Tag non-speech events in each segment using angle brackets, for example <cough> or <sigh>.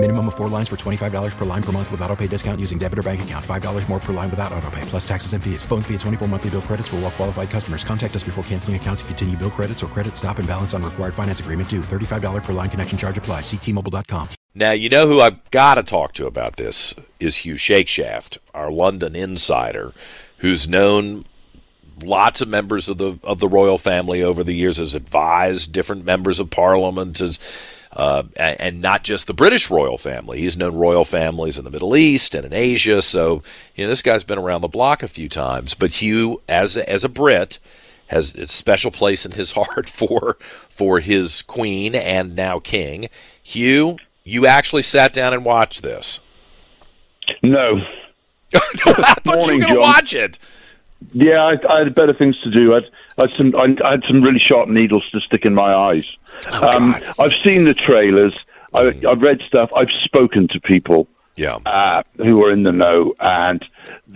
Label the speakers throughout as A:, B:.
A: Minimum of four lines for $25 per line per month with auto pay discount using debit or bank account. $5 more per line without auto pay, plus taxes and fees. Phone fee at 24 monthly bill credits for all well qualified customers. Contact us before canceling account to continue bill credits or credit stop and balance on required finance agreement due. $35 per line connection charge apply. Ctmobile.com.
B: Now, you know who I've got to talk to about this is Hugh Shakeshaft, our London insider, who's known lots of members of the of the royal family over the years, has advised different members of parliament, as, uh, and, not just the British royal family. He's known royal families in the Middle East and in Asia. So, you know, this guy's been around the block a few times. But Hugh, as a, as a Brit, has a special place in his <laughs> heart for for his queen and now king. Hugh, you actually sat down and watched this.
C: No. <laughs>
B: I thought you were
C: Morning,
B: going to watch it.
C: Yeah, I, I had better things to do. I had, I had some. I, I had some really sharp needles to stick in my eyes.
B: Oh,
C: um, I've seen the trailers. I, I've read stuff. I've spoken to people
B: Yeah.
C: uh, who are in the know, and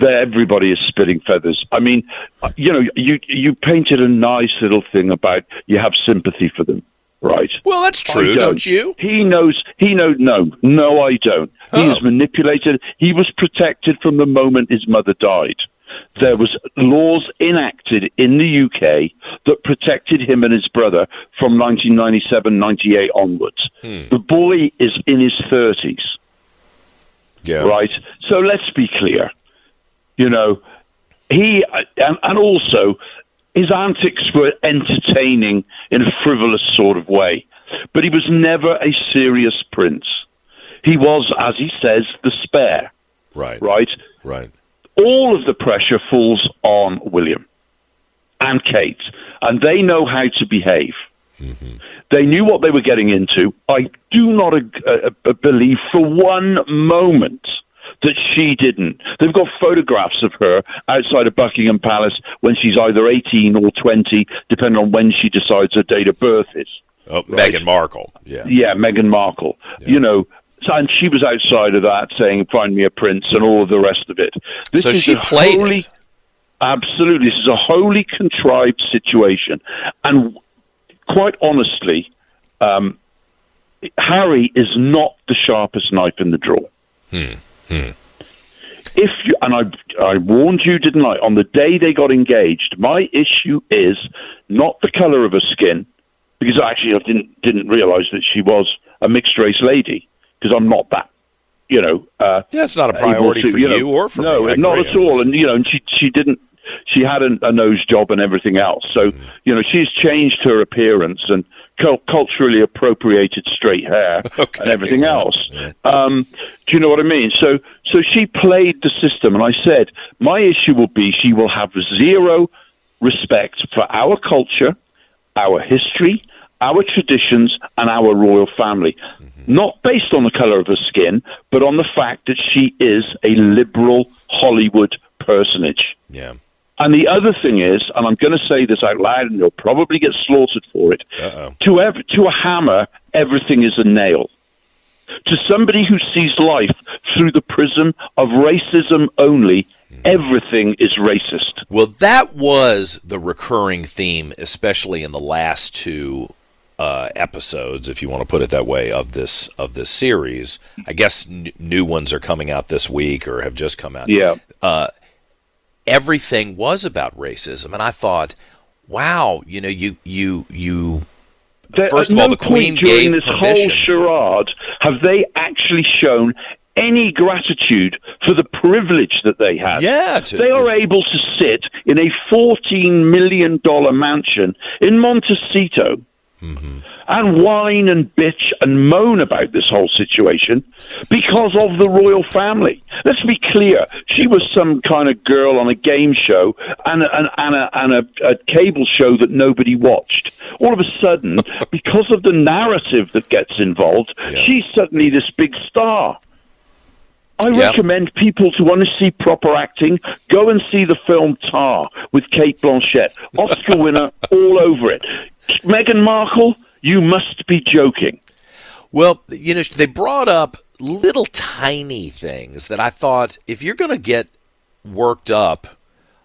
C: everybody is spitting feathers. I mean, uh, you know, you you painted a nice little thing about you have sympathy for them, right?
B: Well, that's true, don't you?
C: He knows. He knows. No, no, I don't. He
B: Oh.
C: is manipulated. He was protected from the moment his mother died. There was laws enacted in the UK that protected him and his brother from 1997, 98 onwards.
B: Hmm.
C: The boy is in his 30s,
B: Yeah.
C: right? So let's be clear. You know, he and, and also his antics were entertaining in a frivolous sort of way, but he was never a serious prince. He was, as he says, the spare,
B: Right.
C: right?
B: Right.
C: All of the pressure falls on William and Kate, and they know how to behave. They knew what they were getting into. I do not uh, uh, believe for one moment that she didn't. They've got photographs of her outside of Buckingham Palace when she's either 18 or 20, depending on when she decides her date of birth is.
B: Oh, Meghan Markle. Yeah.
C: Yeah, Meghan Markle. You know, and she was outside of that saying, "Find me a prince," and all of the rest of it. This
B: So
C: is
B: she
C: a
B: played
C: wholly,
B: it.
C: Absolutely, this is a wholly contrived situation, and quite honestly, um, Harry is not the sharpest knife in the drawer.
B: Hmm.
C: If you and I, I warned you, didn't I? On the day they got engaged, my issue is not the color of her skin, because actually I didn't didn't realize that she was a mixed race lady, because I'm not that. You know, uh,
B: Yeah, it's not a priority
C: to,
B: for
C: know-
B: you or for
C: no,
B: me.
C: Not at all. And you know, and she she didn't. She had a, a nose job and everything else. So
B: Mm-hmm.
C: you know, she's changed her appearance and culturally appropriated straight hair <laughs> and everything else. Um, do you know what I mean? So so she played the system, and I said my issue will be she will have zero respect for our culture, our history, our traditions, and our royal family. Mm-hmm. Not based on the color of her skin, but on the fact that she is a liberal Hollywood personage.
B: Yeah.
C: And the other thing is, and I'm going to say this out loud, and you'll probably get slaughtered for it.
B: Uh-oh.
C: To ev- to a hammer, everything is a nail. To somebody who sees life through the prism of racism only, mm-hmm. everything is racist.
B: Well, that was the recurring theme, especially in the last two uh, episodes, if you want to put it that way, of this of this series. I guess n- new ones are coming out this week or have just come out.
C: Yeah.
B: Uh, everything was about racism, and I thought, wow, you know, you you you.
C: There-
B: First of all, the Queen
C: during this
B: permission.
C: whole charade have they actually shown any gratitude for the privilege that they have.
B: Yeah, to-
C: they are able to sit in a fourteen million dollar mansion in Montecito
B: Mm-hmm.
C: and whine and bitch and moan about this whole situation because of the royal family. Let's be clear. She was some kind of girl on a game show and, a- and, and, a, and a, a cable show that nobody watched. All of a sudden, <laughs> because of the narrative that gets involved, she's suddenly this big star. I
B: Yeah.
C: recommend people to want to see proper acting, go and see the film Tar with Cate Blanchett. Oscar <laughs> winner all over it. Meghan Markle, you must be joking.
B: Well, you know, they brought up little tiny things that I thought if you're going to get worked up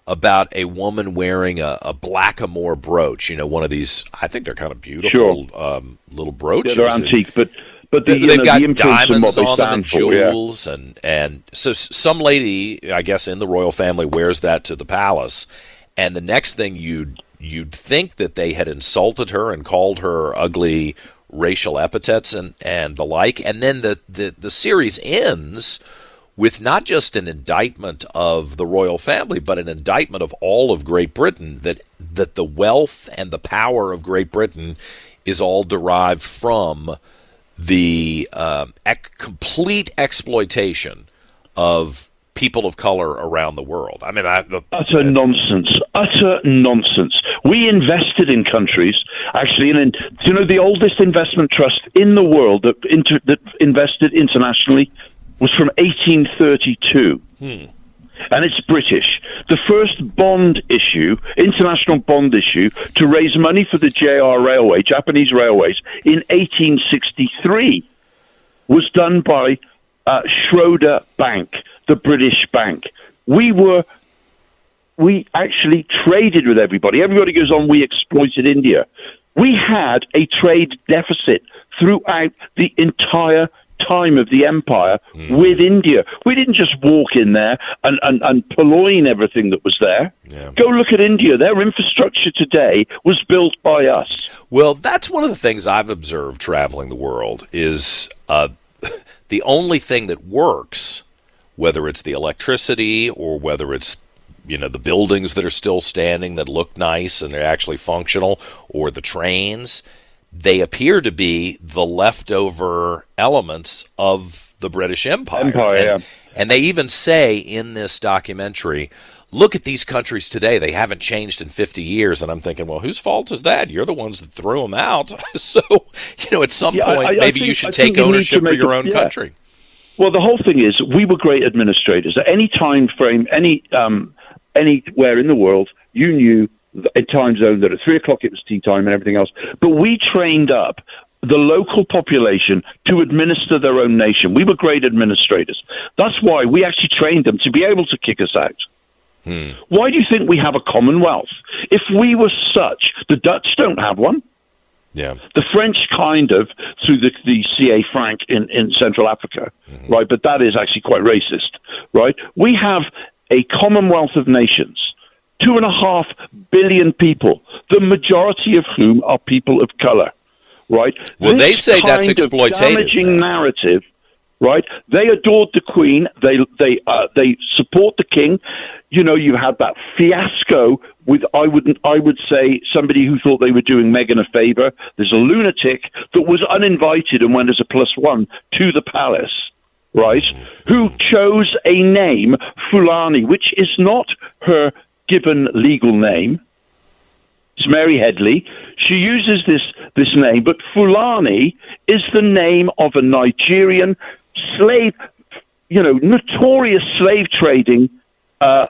B: about a woman wearing a, a blackamoor brooch, you know, one of these, I think they're kind of beautiful
C: Sure.
B: um, little brooches.
C: Yeah, they're antique, but but the,
B: they've
C: know,
B: got
C: the influence and what
B: diamonds on them and
C: for, yeah.
B: jewels, and and so some lady, I guess, in the royal family wears that to the palace, and the next thing you'd you'd think that they had insulted her and called her ugly racial epithets and and the like, and then the the, the series ends with not just an indictment of the royal family, but an indictment of all of Great Britain that that the wealth and the power of Great Britain is all derived from the um, ec- complete exploitation of people of color around the world. I mean, I, the,
C: Utter nonsense. Utter nonsense. We invested in countries, actually, in, you know the oldest investment trust in the world that, inter, that invested internationally was from 1832. And it's British. The first bond issue, international bond issue, to raise money for the JR Railway, Japanese Railways, in 1863 was done by uh, Schroeder Bank, the British bank. We were, we actually traded with everybody. Everybody goes on, we exploited India. We had a trade deficit throughout the entire time of the empire with India. We didn't just walk in there and, and, and purloin everything that was there.
B: Yeah.
C: Go look at India. Their infrastructure today was built by us.
B: Well, that's one of the things I've observed traveling the world is uh, <laughs> the only thing that works, whether it's the electricity or whether it's you know the buildings that are still standing that look nice and they're actually functional, or the trains, they appear to be the leftover elements of the British Empire.
C: Empire,
B: and,
C: yeah.
B: and they even say in this documentary, look at these countries today. They haven't changed in 50 years. And I'm thinking, well, whose fault is that? You're the ones that threw them out. <laughs> so, you know, at some
C: Yeah,
B: point,
C: I- I
B: maybe you should
C: I
B: take
C: think you need to
B: ownership for your
C: a-
B: own
C: yeah.
B: country.
C: Well, the whole thing is we were great administrators. At any time frame, any um, anywhere in the world, you knew a time zone that at three o'clock it was tea time and everything else. But we trained up the local population to administer their own nation. We were great administrators. That's why we actually trained them to be able to kick us out. Hmm. Why do you think we have a Commonwealth? If we were such, the Dutch don't have one.
B: Yeah.
C: The French kind of through the, the CFA franc in, in Central Africa, mm-hmm. right? But that is actually quite racist, right? We have a Commonwealth of Nations, two and a half billion people, the majority of whom are people of color, right?
B: Well, they say that's exploitative,
C: Damaging narrative, right? They adored the Queen. They they uh, they support the King. You know, you had that fiasco with I wouldn't I would say somebody who thought they were doing Meghan a favor. There's a lunatic that was uninvited and went as a plus one to the palace. Right, who chose a name Fulani, which is not her given legal name. It's Mary Headley. She uses this this name, but Fulani is the name of a Nigerian slave, you know, notorious slave trading uh,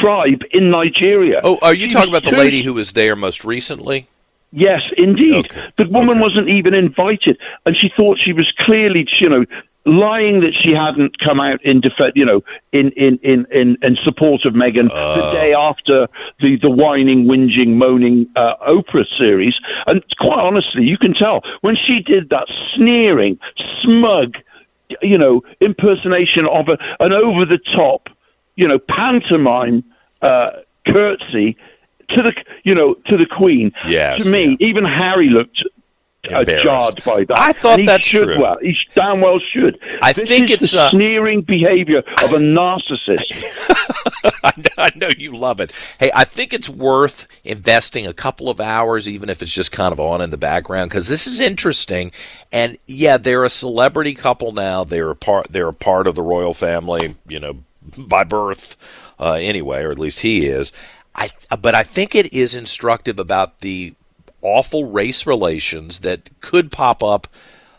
C: tribe in Nigeria.
B: Oh, are you
C: She
B: talking about the lady who was there most recently?
C: Yes, indeed.
B: Okay,
C: The woman
B: okay.
C: wasn't even invited, and she thought she was clearly, you know, lying that she hadn't come out in defense, you know, in in in in, in support of Meghan the day after the the whining, whinging, moaning uh, Oprah series. And quite honestly, you can tell when she did that sneering, smug, you know, impersonation of a, an over the top, you know, pantomime uh, curtsy to the you know to the Queen.
B: Yes,
C: to me, even Harry looked. Uh,
B: Embarrassed.
C: jarred by that.
B: I thought
C: And
B: that's
C: should
B: true.
C: Well, he damn well should.
B: I
C: This
B: think
C: is
B: it's,
C: the
B: uh,
C: sneering behavior of a narcissist. <laughs>
B: I know, I know you love it. Hey, I think it's worth investing a couple of hours, even if it's just kind of on in the background, because this is interesting. And yeah, they're a celebrity couple now. They're a part. They're a part of the royal family, you know, by birth, uh, anyway, or at least he is. I, but I think it is instructive about the awful race relations that could pop up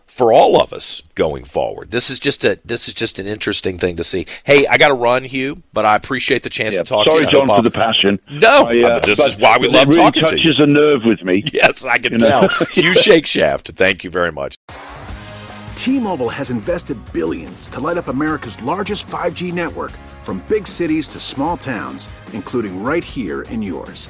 B: for all of us going forward. This is just a this is just an interesting thing to see. Hey, I got to run, Hugh, but I appreciate the chance
C: Yeah,
B: to talk
C: sorry,
B: to you. I
C: John, for
B: I'll-
C: the passion.
B: No,
C: I, uh,
B: but this is why we love
C: really
B: talking to you.
C: touches
B: you.
C: a nerve with me.
B: Yes, I can
C: You know?
B: tell. <laughs> Hugh Shakeshaft. Thank you very much.
D: T-Mobile has invested billions to light up America's largest 5G network from big cities to small towns, including right here in yours.